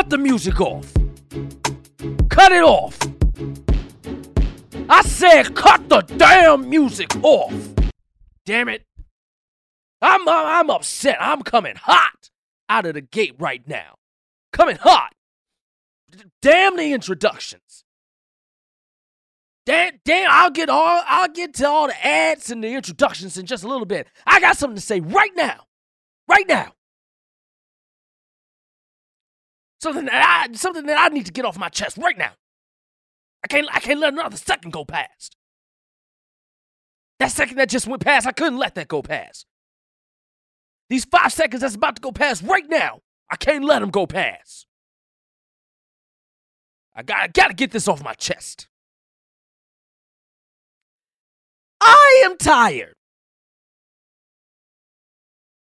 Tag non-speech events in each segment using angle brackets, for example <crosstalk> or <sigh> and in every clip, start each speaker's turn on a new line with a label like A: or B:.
A: cut the music off. Cut it off. I said, cut the damn music off. Damn it. I'm, I'm upset. I'm coming hot out of the gate right now. Coming hot. Damn the introductions. Damn, damn, I'll get all I'll get to all the ads and the introductions in just a little bit. I got something to say right now. Right now. Something that I something that I need to get off my chest right now. I can't I can't let another second go past. That second that just went past, I couldn't let that go past. These five seconds that's about to go past right now, I can't let them go past. I got I gotta get this off my chest. I am tired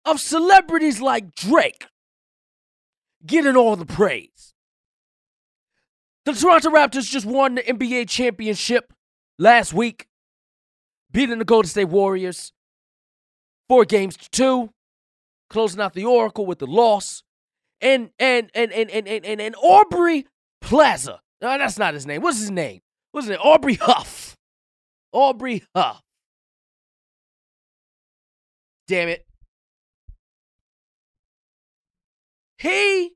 A: of celebrities like Drake getting all the praise. The Toronto Raptors just won the NBA championship last week, beating the Golden State Warriors four games to two, closing out the Oracle with the loss. And and and and and and and, and Aubrey Plaza. No, that's not his name. What's his name? What's name? Aubrey Huff. Aubrey Huff. Damn it. He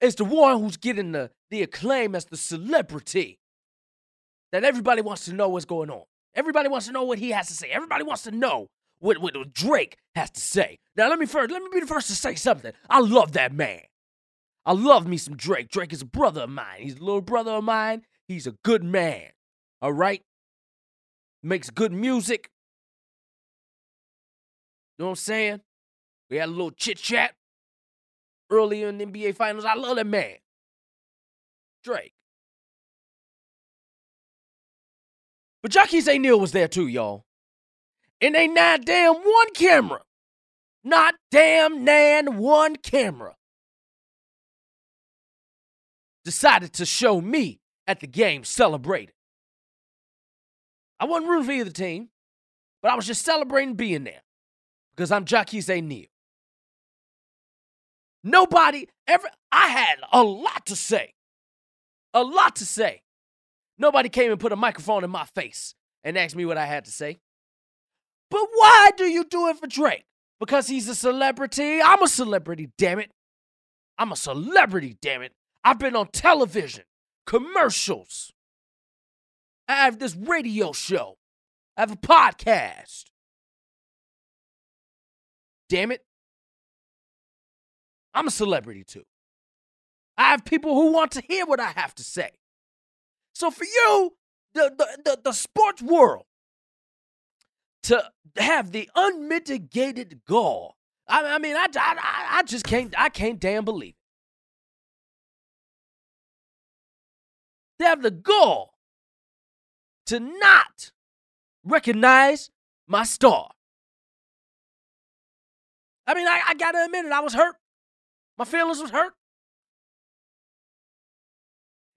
A: is the one who's getting the, the acclaim as the celebrity that everybody wants to know what's going on. Everybody wants to know what he has to say. Everybody wants to know what, what Drake has to say. Now let me first let me be the first to say something. I love that man. I love me some Drake. Drake is a brother of mine. He's a little brother of mine. He's a good man. All right? Makes good music. You know what I'm saying? We had a little chit chat earlier in the NBA Finals. I love that man. Drake. But Jaquise Neal was there too, y'all. And they not damn one camera. Not damn nan one camera. Decided to show me at the game celebrating. I wasn't rooting for either team, but I was just celebrating being there because I'm Jaquise Neal. Nobody ever, I had a lot to say. A lot to say. Nobody came and put a microphone in my face and asked me what I had to say. But why do you do it for Drake? Because he's a celebrity? I'm a celebrity, damn it. I'm a celebrity, damn it. I've been on television, commercials. I have this radio show. I have a podcast. Damn it. I'm a celebrity too. I have people who want to hear what I have to say. So for you, the, the, the, the sports world, to have the unmitigated gall, I, I mean, I, I, I just can't, I can't damn believe it. To have the gall to not recognize my star. I mean, I, I gotta admit it, I was hurt. My feelings was hurt.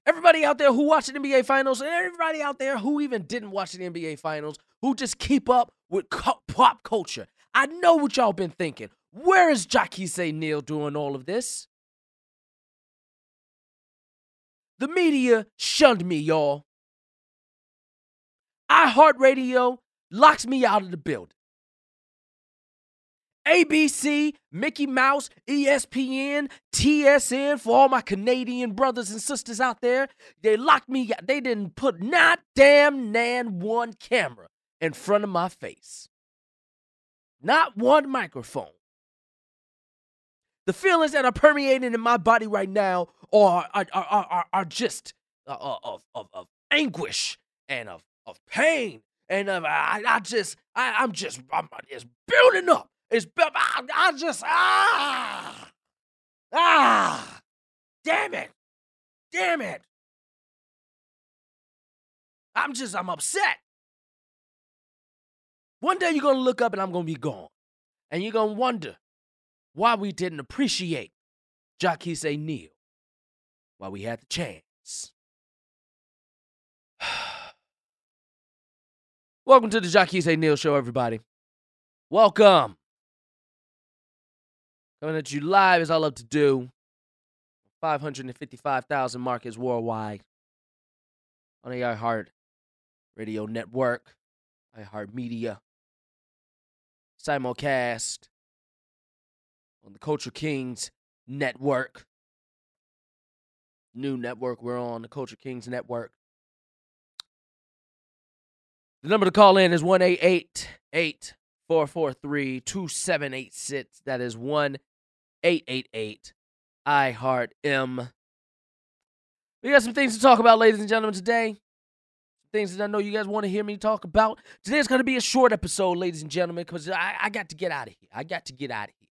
A: Everybody out there who watched the NBA Finals, and everybody out there who even didn't watch the NBA Finals, who just keep up with pop culture. I know what y'all been thinking. Where is Jaquise Neal doing all of this? The media shunned me, y'all. iHeartRadio locks me out of the building. ABC, Mickey Mouse, ESPN, TSN, for all my Canadian brothers and sisters out there, they locked me out. They didn't put not damn nan one camera in front of my face. Not one microphone. The feelings that are permeating in my body right now are, are, are, are, are just uh, uh, of, of, of anguish and of, of pain. And of, I, I just, I, I'm just, I'm just building up it's I, I just ah ah damn it. Damn it. I'm just I'm upset. One day you're gonna look up and I'm gonna be gone. And you're gonna wonder why we didn't appreciate Jaquise Neal while we had the chance. <sighs> Welcome to the Jaquise Neal Show, everybody. Welcome. Coming at you live as I love to do. 555,000 markets worldwide on the iHeart Radio Network, iHeart Media, simulcast on the Culture Kings Network. New network we're on, the Culture Kings Network. The number to call in is 188 443 2786. That is 1 888 iHeart M. We got some things to talk about, ladies and gentlemen, today. Things that I know you guys want to hear me talk about. Today's going to be a short episode, ladies and gentlemen, because I, I got to get out of here. I got to get out of here.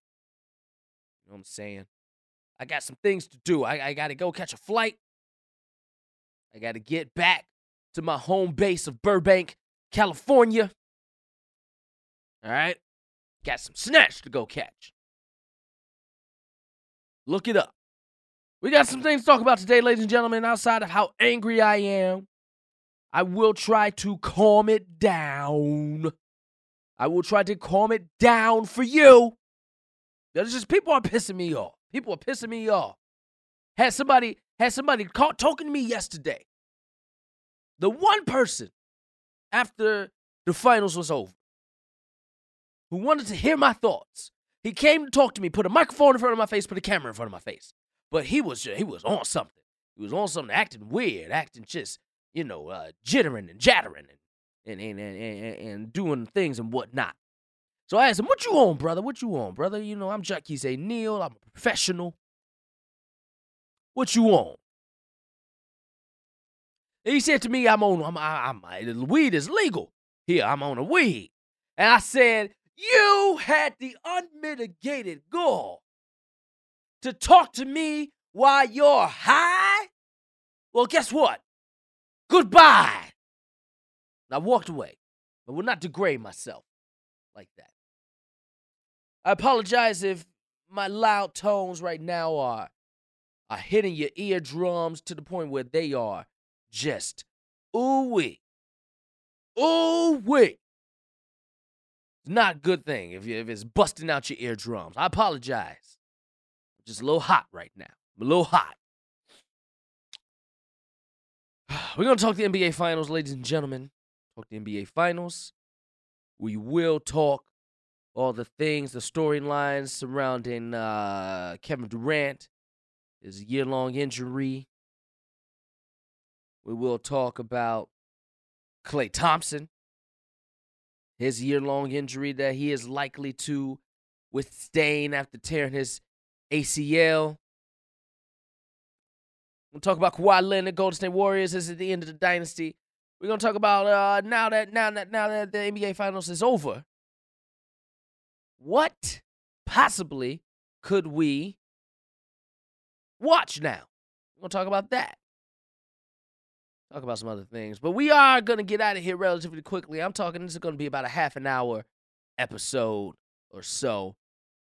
A: You know what I'm saying? I got some things to do. I, I got to go catch a flight. I got to get back to my home base of Burbank, California. All right? Got some snatch to go catch. Look it up. We got some things to talk about today, ladies and gentlemen. Outside of how angry I am, I will try to calm it down. I will try to calm it down for you. There's just people are pissing me off. People are pissing me off. Had somebody had somebody caught talking to me yesterday. The one person after the finals was over who wanted to hear my thoughts. He came to talk to me, put a microphone in front of my face, put a camera in front of my face. But he was he was on something. He was on something, acting weird, acting just you know, uh, jittering and jattering and and, and and and doing things and whatnot. So I asked him, "What you on, brother? What you on, brother? You know, I'm Jackie A. Neal. I'm a professional. What you on?" And he said to me, "I'm on. I'm. I'm. I'm weed is legal here. I'm on a weed." And I said, "You had the unmitigated gall to talk to me while you're high." Well, guess what? Goodbye. I walked away. I will not degrade myself like that. I apologize if my loud tones right now are are hitting your eardrums to the point where they are just ooh wee. Ooh wee. It's not a good thing if, you, if it's busting out your eardrums. I apologize. I'm just a little hot right now. I'm a little hot. <sighs> We're going to talk the NBA Finals, ladies and gentlemen. Talk the NBA Finals. We will talk all the things, the storylines surrounding uh, Kevin Durant, his year long injury. We will talk about Klay Thompson, his year long injury that he is likely to withstand after tearing his ACL. We'll talk about Kawhi Leonard, Golden State Warriors. This is the end of the dynasty. We're gonna talk about uh, now that now that now that the NBA Finals is over. What possibly could we watch now? We're gonna talk about that. Talk about some other things, but we are gonna get out of here relatively quickly. I'm talking. This is gonna be about a half an hour episode or so.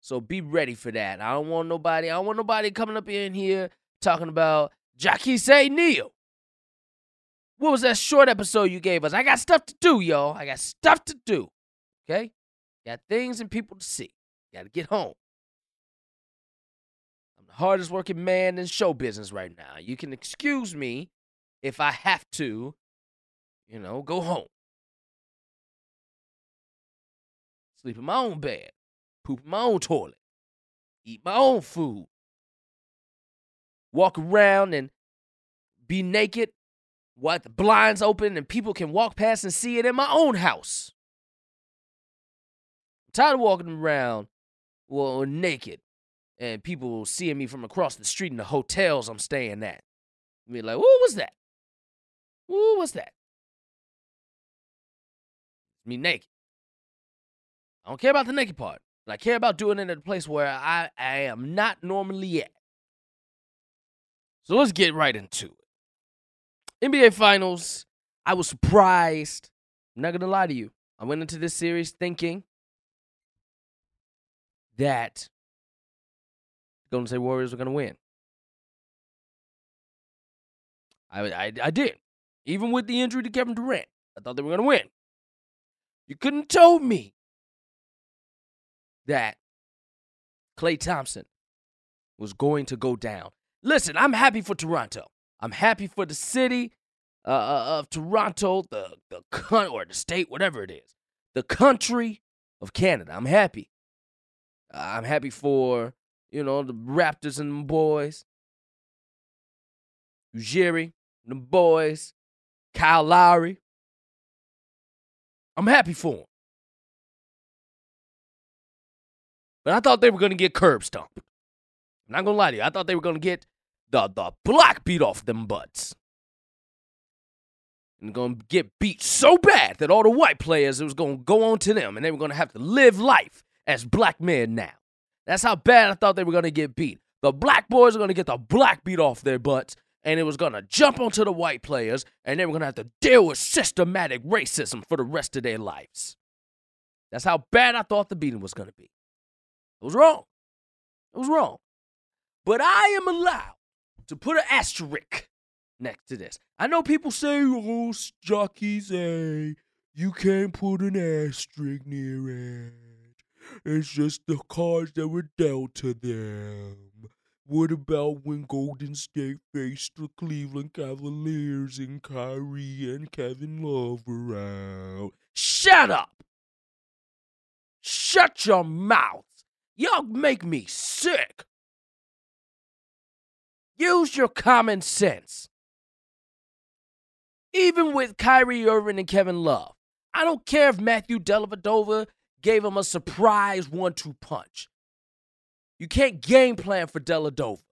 A: So be ready for that. I don't want nobody. I don't want nobody coming up in here talking about Jackie say Neal. What was that short episode you gave us? I got stuff to do, y'all. I got stuff to do. Okay? Got things and people to see. Got to get home. I'm the hardest working man in show business right now. You can excuse me if I have to, you know, go home. Sleep in my own bed, poop in my own toilet, eat my own food, walk around and be naked, with the blinds open, and people can walk past and see it in my own house. I'm tired of walking around well naked and people seeing me from across the street in the hotels I'm staying at. Be like, what was that? What what's that? Me naked. I don't care about the naked part, I care about doing it at a place where I, I am not normally at. So let's get right into it. NBA Finals. I was surprised. I'm not going to lie to you. I went into this series thinking that Golden State Warriors were going to win. I, I, I did. Even with the injury to Kevin Durant, I thought they were going to win. You couldn't told me that Klay Thompson was going to go down listen, I'm happy for Toronto. I'm happy for the city uh, uh of Toronto, the the con- or the state, whatever it is, the country of Canada. I'm happy. I'm happy for you know the Raptors and the boys, Ujiri, the boys, Kyle Lowry. I'm happy for him. But I thought they were going to get curb stomped. I'm not going to lie to you. I thought they were going to get the, the block beat off them butts. And going to get beat so bad that all the white players, it was going to go on to them and they were going to have to live life as black men now. That's how bad I thought they were going to get beat. The black boys are going to get the black beat off their butts and it was going to jump onto the white players and they were going to have to deal with systematic racism for the rest of their lives. That's how bad I thought the beating was going to be. It was wrong. It was wrong. But I am allowed to put an asterisk next to this. I know people say, oh, jockeys say you can't put an asterisk near it. It's just the cards that were dealt to them. What about when Golden State faced the Cleveland Cavaliers and Kyrie and Kevin Love were out? Shut up! Shut your mouth! Y'all make me sick! Use your common sense. Even with Kyrie Irving and Kevin Love, I don't care if Matthew Dellavedova gave him a surprise one-two punch. You can't game plan for Dellavedova.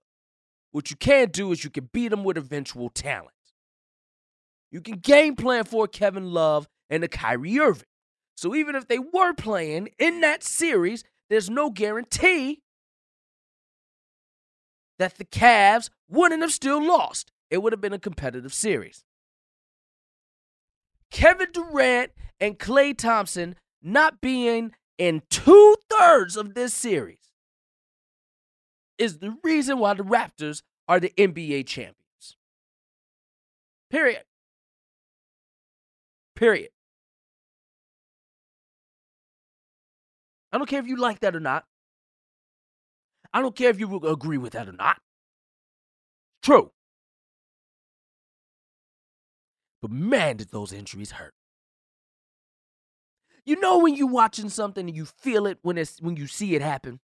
A: What you can do is you can beat him with eventual talent. You can game plan for Kevin Love and a Kyrie Irving. So even if they were playing in that series, there's no guarantee that the Cavs wouldn't have still lost. It would have been a competitive series. Kevin Durant and Klay Thompson not being in two thirds of this series is the reason why the Raptors are the NBA champions. Period. Period. I don't care if you like that or not. I don't care if you agree with that or not. True. But man, did those injuries hurt. You know when you're watching something and you feel it when it's when you see it happen.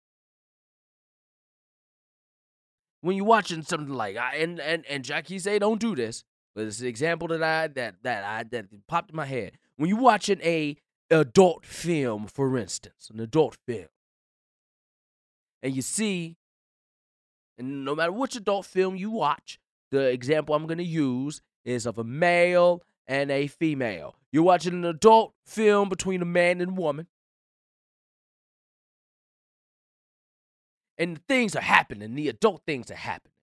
A: When you're watching something like and and and Jackie say don't do this, but it's an example that I that that I that popped in my head. When you're watching a adult film, for instance, an adult film, and you see, and no matter which adult film you watch, the example I'm to use is of a male and a female. You're watching an adult film between a man and woman. And things are happening. The adult things are happening.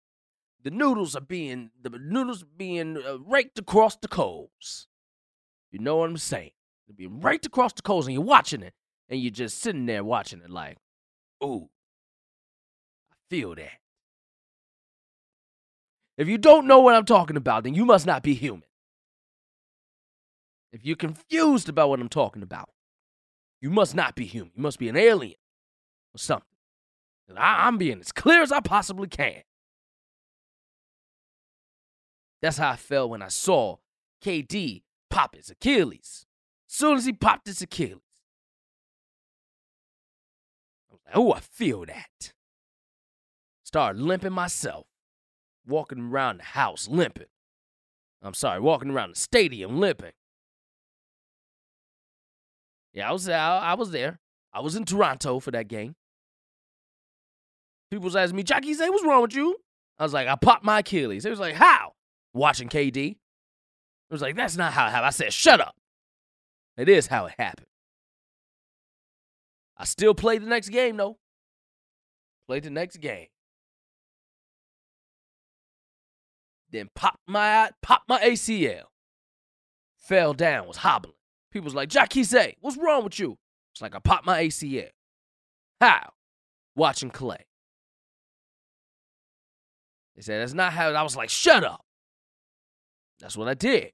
A: The noodles are being the noodles being uh, raked across the coals. You know what I'm saying? to be right across the coals and you're watching it and you're just sitting there watching it like, ooh, I feel that. If you don't know what I'm talking about, then you must not be human. If you're confused about what I'm talking about, you must not be human. You must be an alien or something. I, I'm being as clear as I possibly can. That's how I felt when I saw KD pop his Achilles As soon as he popped his Achilles. I was like, oh, I feel that. Started limping myself, walking around the house limping. I'm sorry, walking around the stadium limping. Yeah, I was I, I was there. I was in Toronto for that game. People was asking me, Jackie, say, what's wrong with you? I was like, I popped my Achilles. It was like, how? Watching KD. It was like, that's not how it happened. I said, shut up. It is how it happened. I still played the next game, though. Played the next game. Then popped my popped my ACL. Fell down, was hobbling. People was like, Jackie say, what's wrong with you? It's like I popped my ACL. How? Watching Klay. They said that's not how I was like, shut up. That's what I did.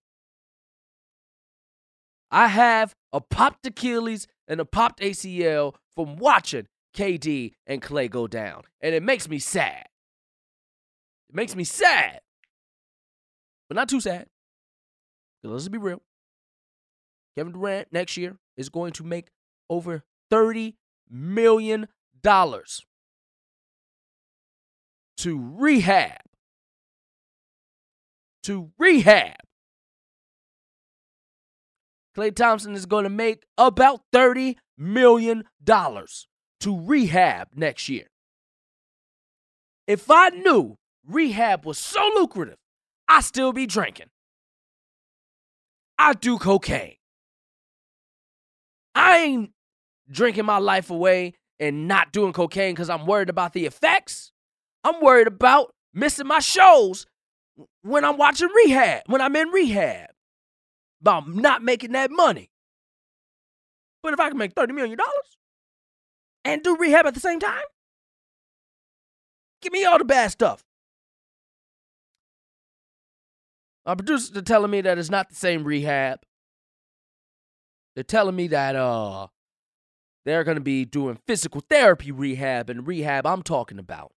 A: I have a popped Achilles and a popped ACL from watching KD and Klay go down. And it makes me sad. It makes me sad, but not too sad. let's be real. Kevin Durant next year is going to make over $30 million to rehab. To rehab. Klay Thompson is going to make about $30 million to rehab next year. If I knew rehab was so lucrative, I'd still be drinking. I do cocaine. I ain't drinking my life away and not doing cocaine because I'm worried about the effects. I'm worried about missing my shows when I'm watching rehab, when I'm in rehab, about not making that money. But if I can make $30 million and do rehab at the same time, give me all the bad stuff. My producers are telling me that it's not the same rehab. They're telling me that uh they're gonna be doing physical therapy rehab, and rehab I'm talking about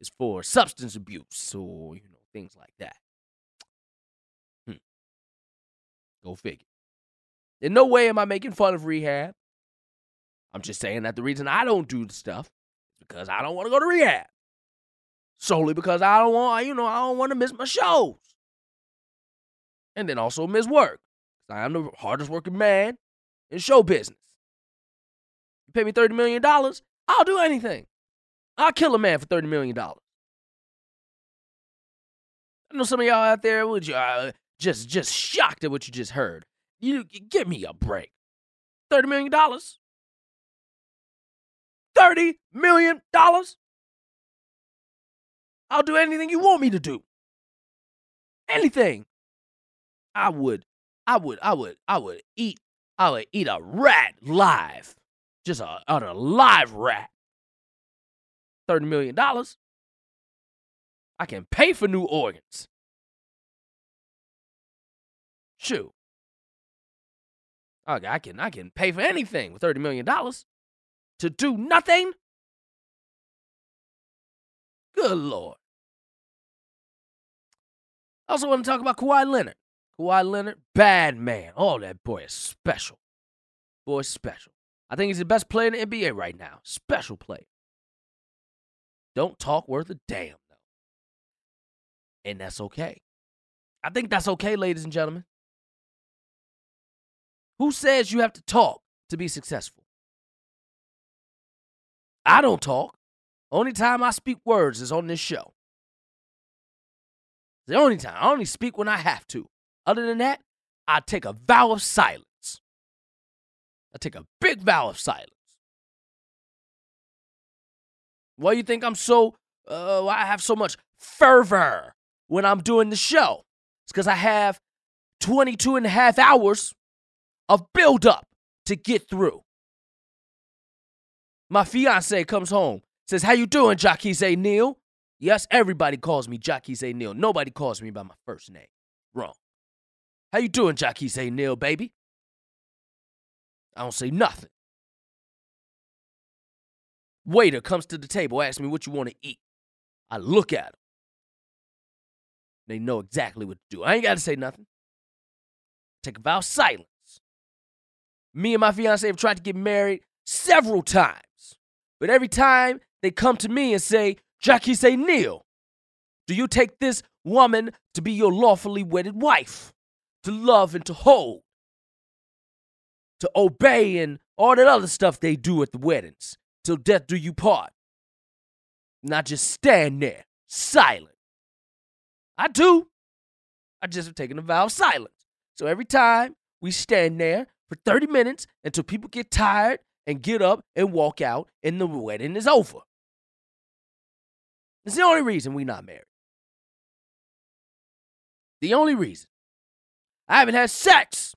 A: is for substance abuse or you know things like that. Hmm. Go figure. In no way am I making fun of rehab. I'm just saying that the reason I don't do the stuff is because I don't want to go to rehab. Solely because I don't want, you know, I don't want to miss my shows. And then also miss work. I'm the hardest working man in show business. You pay me $30 million, I'll do anything. I'll kill a man for $30 million. I know some of y'all out there would uh, just just shocked at what you just heard. You give me a break. $30 million? $30 million? I'll do anything you want me to do. Anything. I would, I would, I would, I would eat, I would eat a rat live. Just a, a live rat. $30 million. I can pay for new organs. Shoot. Okay, I can I can pay for anything with $30 million. To do nothing? Good Lord. I also want to talk about Kawhi Leonard. Kawhi Leonard, bad man. Oh, that boy is special. Boy, is special. I think he's the best player in the NBA right now. Special player. Don't talk worth a damn, though. And that's okay. I think that's okay, ladies and gentlemen. Who says you have to talk to be successful? I don't talk. Only time I speak words is on this show. the only time. I only speak when I have to. Other than that, I take a vow of silence. I take a big vow of silence. Why you think I'm so uh, I have so much fervor when I'm doing the show? It's because I have 22 and a half hours of build up to get through. My fiance comes home, says, How you doing, Jacques. Neal? Yes, everybody calls me Jacques. Neal. Nobody calls me by my first name. Wrong. How you doing, Jacques. Neal, baby? I don't say nothing. Waiter comes to the table, asks me what you want to eat. I look at them. They know exactly what to do. I ain't got to say nothing. Take a vow of silence. Me and my fiance have tried to get married several times. But every time they come to me and say, Jackie say, Neal, do you take this woman to be your lawfully wedded wife? To love and to hold? To obey and all that other stuff they do at the weddings? Till death do you part? Not just stand there, silent. I do. I just have taken a vow of silence. So every time we stand there for 30 minutes until people get tired and get up and walk out and the wedding is over. It's the only reason we're not married. The only reason. I haven't had sex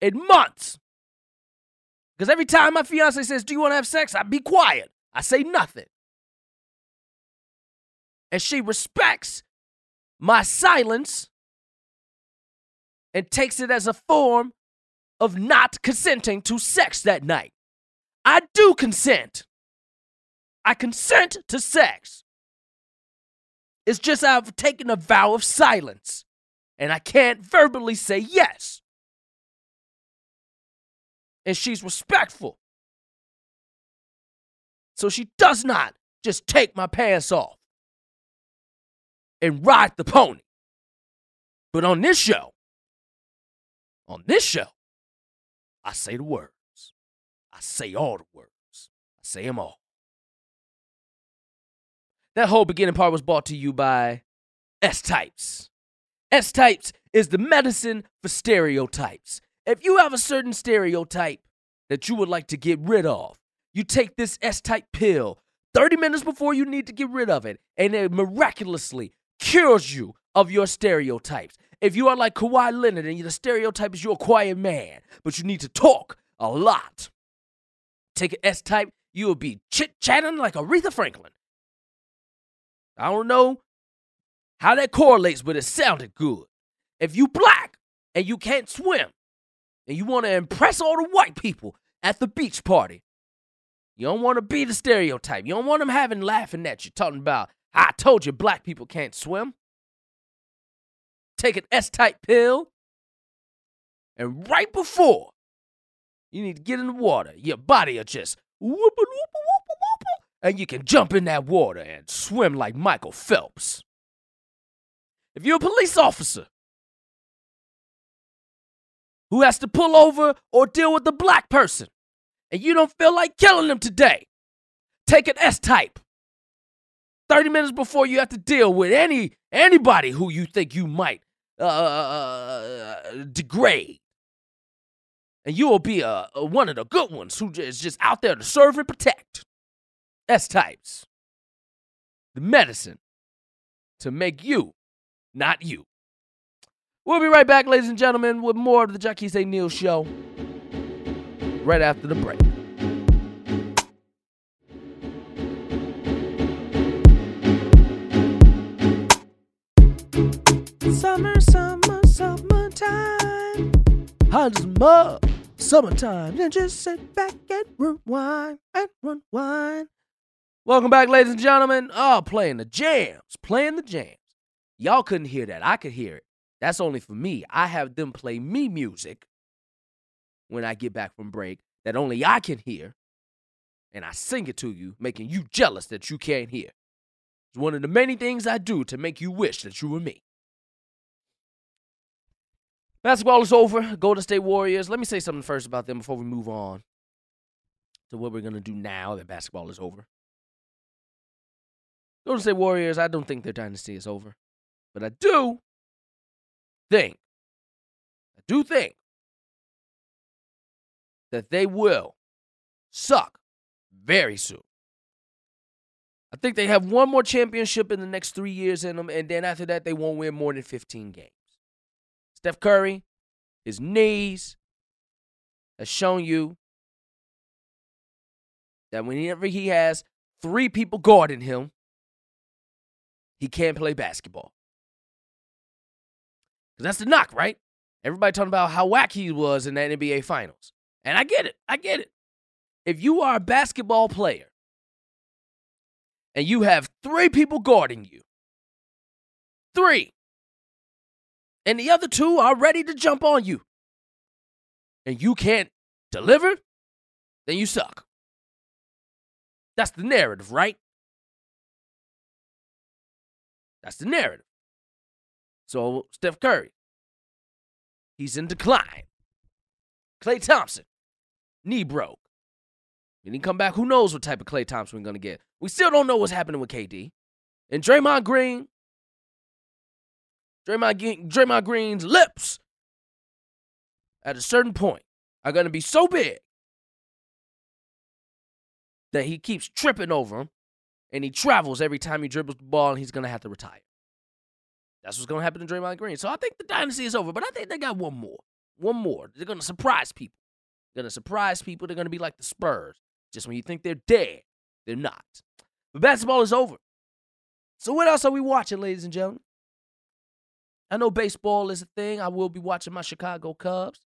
A: in months. Because every time my fiance says, Do you want to have sex? I be quiet. I say nothing. And she respects my silence and takes it as a form of not consenting to sex that night. I do consent. I consent to sex. It's just I've taken a vow of silence, and I can't verbally say yes. And she's respectful. So she does not just take my pants off and ride the pony. But on this show, on this show, I say the words. I say all the words. I say them all. That whole beginning part was brought to you by S Types. S Types is the medicine for stereotypes. If you have a certain stereotype that you would like to get rid of, you take this S type pill 30 minutes before you need to get rid of it, and it miraculously cures you of your stereotypes. If you are like Kawhi Leonard and the stereotype is you're a quiet man, but you need to talk a lot, take an S type, you will be chit chatting like Aretha Franklin. I don't know how that correlates, but it sounded good. If you black and you can't swim and you want to impress all the white people at the beach party, you don't want to be the stereotype. You don't want them having laughing at you, talking about, I told you black people can't swim. Take an S type pill, and right before you need to get in the water, your body will just whoop, whoop, whoop, and you can jump in that water and swim like Michael Phelps. If you're a police officer who has to pull over or deal with a black person and you don't feel like killing them today, take an S type. 30 minutes before you have to deal with any anybody who you think you might uh, uh, uh degrade. And you will be a, a, one of the good ones who is just out there to serve and protect. S types. The medicine to make you not you. We'll be right back, ladies and gentlemen, with more of the Jackie. Neal Show right after the break. Summer, summer, summertime. Hot as mud, summertime. And just sit back and rewind and rewind. Welcome back, ladies and gentlemen. Oh, playing the jams, playing the jams. Y'all couldn't hear that. I could hear it. That's only for me. I have them play me music when I get back from break that only I can hear. And I sing it to you, making you jealous that you can't hear. It's one of the many things I do to make you wish that you were me. Basketball is over. Golden State Warriors. Let me say something first about them before we move on to what we're going to do now that basketball is over. Golden State Warriors, I don't think their dynasty is over. But I do think, I do think that they will suck very soon. I think they have one more championship in the next three years in them, and then after that, they won't win more than 15 games. Steph Curry, his knees, has shown you that whenever he has three people guarding him, he can't play basketball. That's the knock, right? Everybody talking about how whack he was in that NBA Finals. And I get it. I get it. If you are a basketball player and you have three people guarding you, three, and the other two are ready to jump on you, and you can't deliver, then you suck. That's the narrative, right? That's the narrative. So, Steph Curry, he's in decline. Klay Thompson, knee broke. When he come back, who knows what type of Klay Thompson we're going to get. We still don't know what's happening with KD. And Draymond Green, Draymond, Draymond Green's lips at a certain point are going to be so big that he keeps tripping over them and he travels every time he dribbles the ball, and he's gonna have to retire. That's what's gonna happen to Draymond Green. So I think the dynasty is over, but I think they got one more. One more. They're gonna surprise people. They're gonna surprise people. They're gonna be like the Spurs. Just when you think they're dead, they're not. But basketball is over. So what else are we watching, ladies and gentlemen? I know baseball is a thing. I will be watching my Chicago Cubs.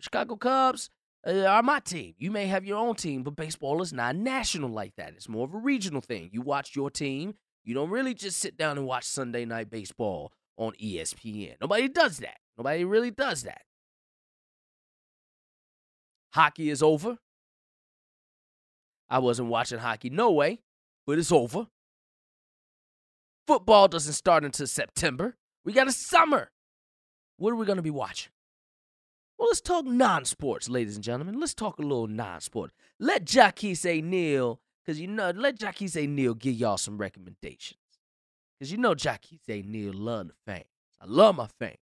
A: Chicago Cubs, uh, are my team. You may have your own team, but baseball is not national like that. It's more of a regional thing. You watch your team, You don't really just sit down and watch Sunday night baseball on ESPN. Nobody does that. Nobody really does that. Hockey is over. I wasn't watching hockey, no way, but it's over. Football doesn't start until September. We got a summer. What are we going to be watching? Well, let's talk non sports, ladies and gentlemen. Let's talk a little non sport. Let say Neal, because you know, let Jackie say Neal give y'all some recommendations. Because you know Jackie say Neal love the fans. I love my fans.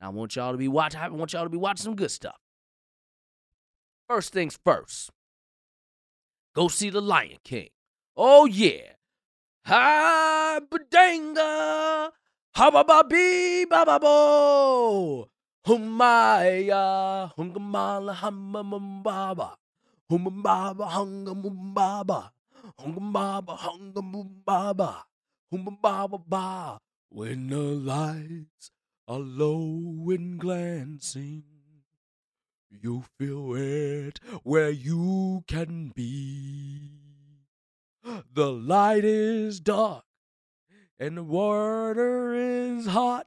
A: I want y'all to be watching. I want y'all to be watching some good stuff. First things first. Go see The Lion King. Oh yeah. Ha badanga. Ha ba ba bee ba ba bo. Humaya, hungamala, hamamambaba, humambaba, hungamumbaba, hungamaba, hungamumbaba, humambaba, ba. When the lights are low and glancing, you feel it where you can be. The light is dark and the water is hot.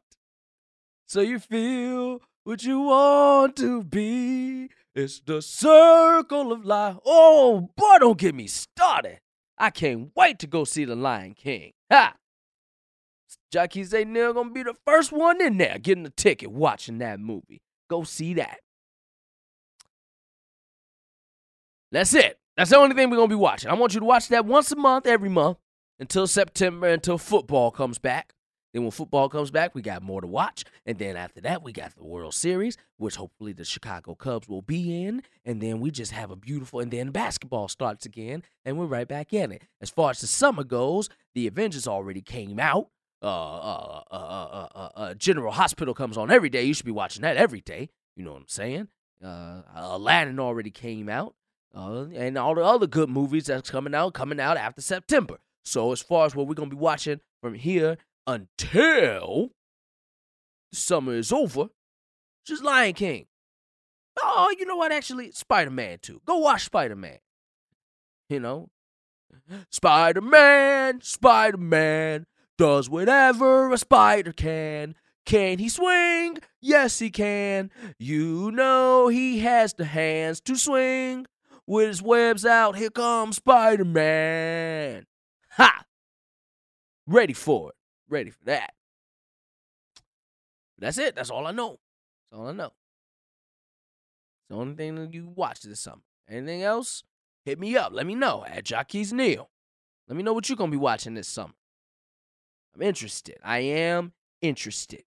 A: So you feel what you want to be. It's the circle of life. Oh, boy, don't get me started. I can't wait to go see The Lion King. Ha! Jackie's Neal gonna be the first one in there getting a ticket watching that movie. Go see that. That's it. That's the only thing we're gonna be watching. I want you to watch that once a month, every month, until September, until football comes back. Then when football comes back, we got more to watch. And then after that, we got the World Series, which hopefully the Chicago Cubs will be in. And then we just have a beautiful, and then basketball starts again, and we're right back in it. As far as the summer goes, the Avengers already came out. Uh, uh, uh, uh, uh, General Hospital comes on every day. You should be watching that every day. You know what I'm saying? Uh, Aladdin already came out. Uh, and all the other good movies that's coming out, coming out after September. So as far as what we're gonna be watching from here until summer is over, just Lion King. Oh, you know what? Actually, Spider Man too. Go watch Spider Man. You know, Spider Man, Spider Man does whatever a spider can. Can he swing? Yes, he can. You know he has the hands to swing. With his webs out, here comes Spider Man. Ha! Ready for it ready for that. That's it. That's all I know. That's all I know. It's the only thing that you watch this summer. Anything else? Hit me up. Let me know at Jockeys Neal. Let me know what you're gonna be watching this summer. I'm interested. I am interested.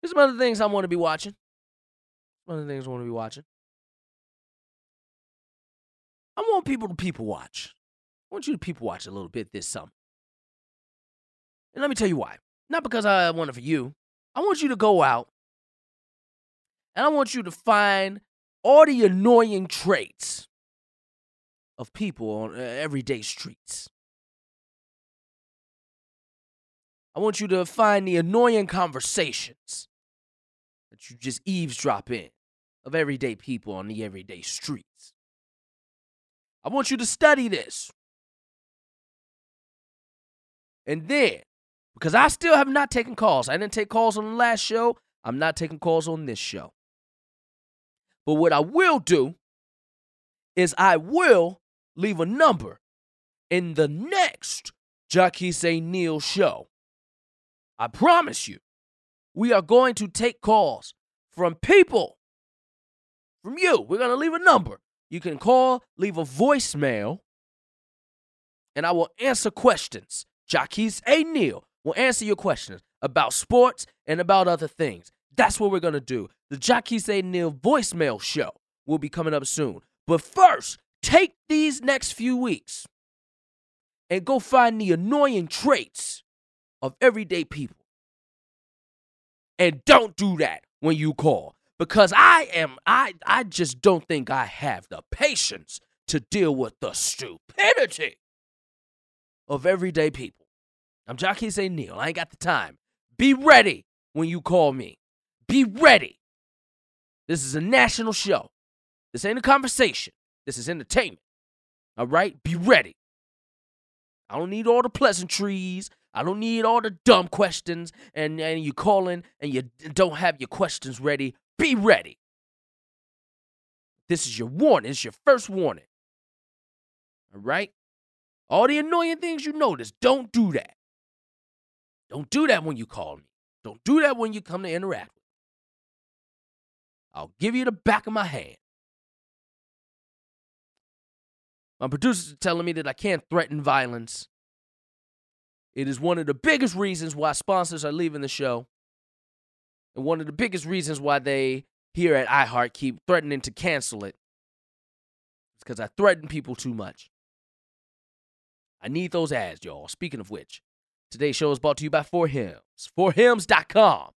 A: There's some other things I want to be watching. Some other things I want to be watching. I want people to people watch. I want you to people watch a little bit this summer. And let me tell you why. Not because I want it for you. I want you to go out and I want you to find all the annoying traits of people on uh, everyday streets. I want you to find the annoying conversations that you just eavesdrop in of everyday people on the everyday streets. I want you to study this. And then because I still have not taken calls. I didn't take calls on the last show. I'm not taking calls on this show. But what I will do is I will leave a number in the next Jackie Neal show. I promise you, we are going to take calls from people, from you. We're going to leave a number. You can call, leave a voicemail, and I will answer questions. Jackie A. Neal will answer your questions about sports and about other things. That's what we're going to do. The Jackie Say Neal voicemail show will be coming up soon. But first, take these next few weeks and go find the annoying traits of everyday people. And don't do that when you call because I am I I just don't think I have the patience to deal with the stupidity of everyday people. I'm Say Neal. I ain't got the time. Be ready when you call me. Be ready. This is a national show. This ain't a conversation. This is entertainment. All right? Be ready. I don't need all the pleasantries. I don't need all the dumb questions. And, and you calling and you don't have your questions ready. Be ready. This is your warning. It's your first warning. All right? All the annoying things you notice, don't do that. Don't do that when you call me. Don't do that when you come to interact with me. I'll give you the back of my hand. My producers are telling me that I can't threaten violence. It is one of the biggest reasons why sponsors are leaving the show. And one of the biggest reasons why they here at iHeart keep threatening to cancel it. It's because I threaten people too much. I need those ads, y'all. Speaking of which, today's show is brought to you by For Hims. ForHims.com.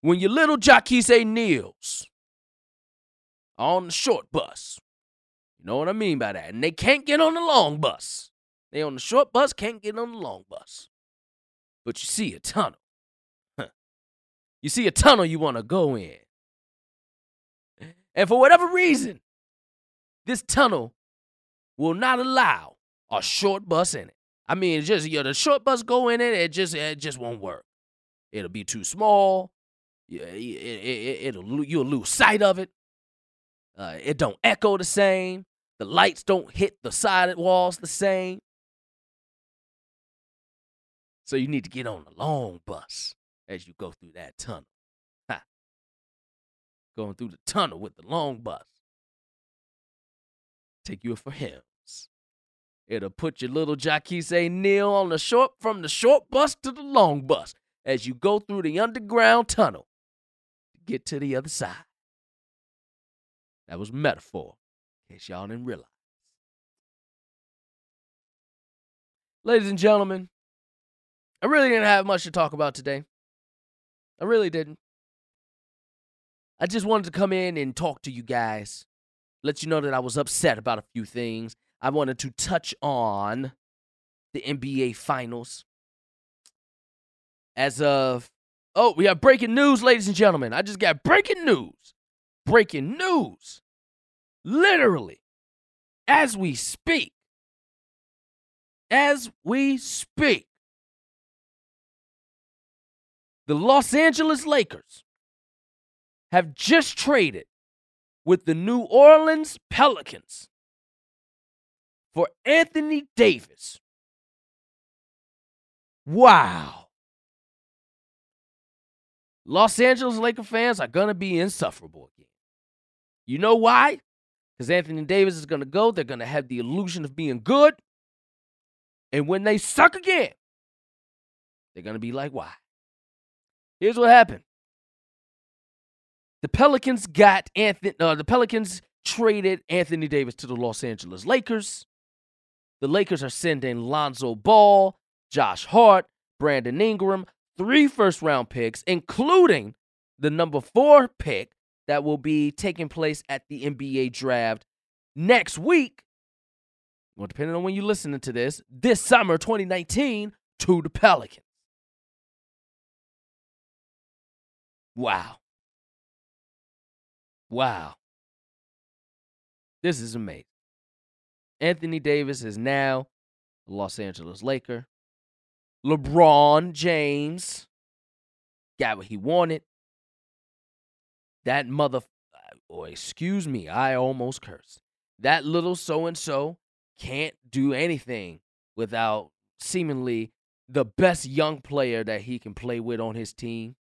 A: When your little Jaquise Neals on the short bus, you know what I mean by that, and they can't get on the long bus. They on the short bus, can't get on the long bus. But you see a tunnel. You see a tunnel you want to go in. And for whatever reason, this tunnel will not allow a short bus in it. I mean, it's just you know, the short bus go in it, it just it just won't work. It'll be too small. Yeah, it, it, it'll you'll lose sight of it. Uh, it don't echo the same. The lights don't hit the side walls the same. So you need to get on the long bus as you go through that tunnel. Ha. Going through the tunnel with the long bus. Take you for Hims. It'll put your little Jaquise Neal on the short from the short bus to the long bus as you go through the underground tunnel to get to the other side. That was metaphor, in case y'all didn't realize. Ladies and gentlemen, I really didn't have much to talk about today. I really didn't. I just wanted to come in and talk to you guys, let you know that I was upset about a few things. I wanted to touch on the NBA Finals. As of, oh, we have breaking news, ladies and gentlemen. I just got breaking news. Breaking news. Literally, as we speak. As we speak. The Los Angeles Lakers have just traded with the New Orleans Pelicans for Anthony Davis. Wow. Los Angeles Laker fans are going to be insufferable again. You know why? Because Anthony Davis is going to go. They're going to have the illusion of being good. And when they suck again, they're going to be like, why? Here's what happened. The Pelicans got Anthony. Uh, the Pelicans traded Anthony Davis to the Los Angeles Lakers. The Lakers are sending Lonzo Ball, Josh Hart, Brandon Ingram, three first round picks, including the number four pick that will be taking place at the NBA draft next week. Well, depending on when you're listening to this, this summer 2019 to the Pelicans. Wow. Wow. This is amazing. Anthony Davis is now Los Angeles Laker. LeBron James got what he wanted. That mother, or excuse me, I almost cursed. That little so and so can't do anything without seemingly the best young player that he can play with on his team.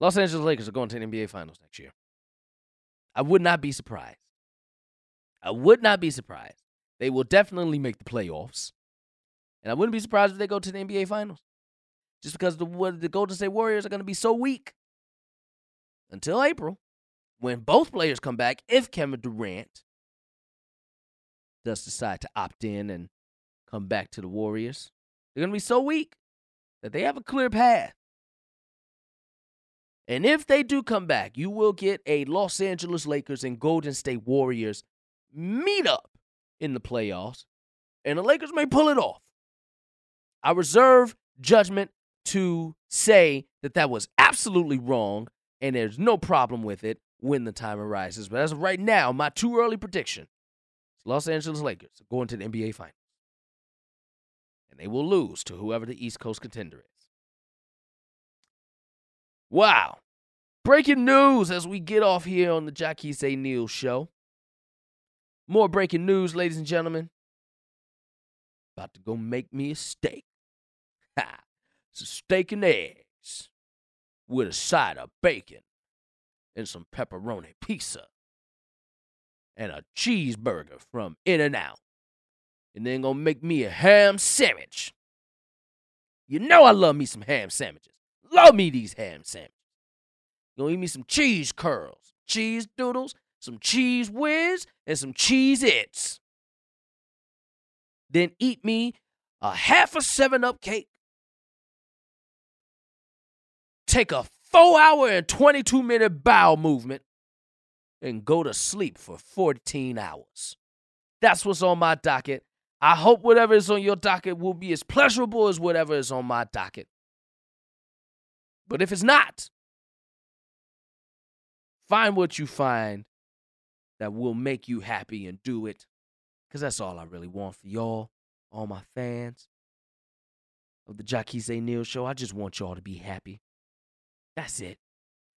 A: Los Angeles Lakers are going to the NBA Finals next year. I would not be surprised. I would not be surprised. They will definitely make the playoffs. And I wouldn't be surprised if they go to the NBA Finals. Just because the, the Golden State Warriors are going to be so weak until April when both players come back, if Kevin Durant does decide to opt in and come back to the Warriors. They're going to be so weak that they have a clear path and if they do come back, you will get a Los Angeles Lakers and Golden State Warriors meet up in the playoffs, and the Lakers may pull it off. I reserve judgment to say that that was absolutely wrong, and there's no problem with it when the time arises. But as of right now, my too early prediction Los Angeles Lakers going to the NBA Finals. And they will lose to whoever the East Coast contender is. Wow. Breaking news as we get off here on the Jackie A. Neal show. More breaking news, ladies and gentlemen. About to go make me a steak. <laughs> Ha! It's a steak and eggs with a side of bacon and some pepperoni pizza and a cheeseburger from In-N-Out. And then gonna make me a ham sandwich. You know I love me some ham sandwiches. Love me these ham sandwiches. Gonna eat me some cheese curls, cheese doodles, some Cheez Whiz, and some Cheez-Its. Then eat me a half a 7 Up cake. Take a 4 hour and 22 minute bowel movement and go to sleep for 14 hours. That's what's on my docket. I hope whatever is on your docket will be as pleasurable as whatever is on my docket. But if it's not, find what you find that will make you happy and do it. Because that's all I really want for y'all, all my fans of the Jackie's A. Neal Show. I just want y'all to be happy. That's it.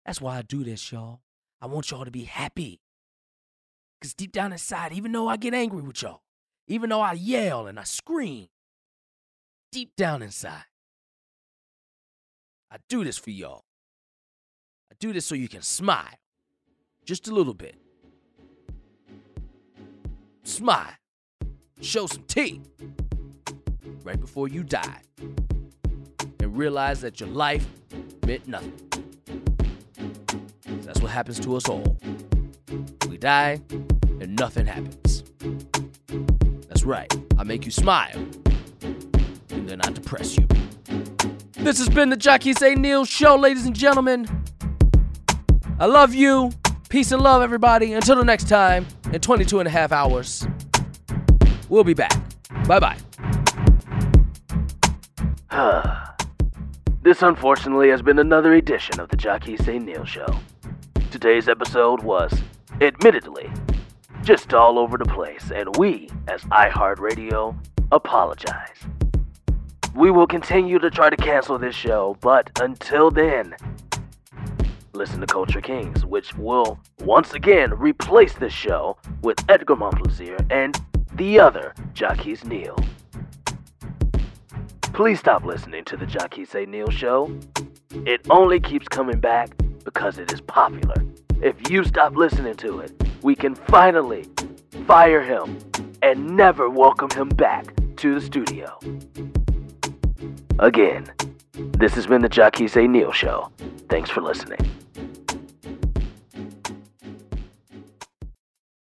A: That's why I do this, y'all. I want y'all to be happy. Because deep down inside, even though I get angry with y'all, even though I yell and I scream, deep down inside, I do this for y'all. I do this so you can smile. Just a little bit. Smile. Show some teeth. Right before you die. And realize that your life meant nothing. That's what happens to us all. We die and nothing happens. That's right. I make you smile. And then I depress you. This has been the Jackie's A. Neal Show, ladies and gentlemen. I love you. Peace and love, everybody. Until the next time, in 22 and a half hours, we'll be back. Bye bye. <sighs> this, unfortunately, has been another edition of the Jackie's St. Neal Show. Today's episode was, admittedly, just all over the place, and we, as iHeartRadio, apologize. We will continue to try to cancel this show, but until then, listen to Culture Kings, which will once again replace this show with Edgar Montplaisir and the other Jackie's Neal. Please stop listening to the Jackie's A. Neal show. It only keeps coming back because it is popular. If you stop listening to it, we can finally fire him and never welcome him back to the studio. Again, this has been the Jackie's A. Neal Show. Thanks for listening.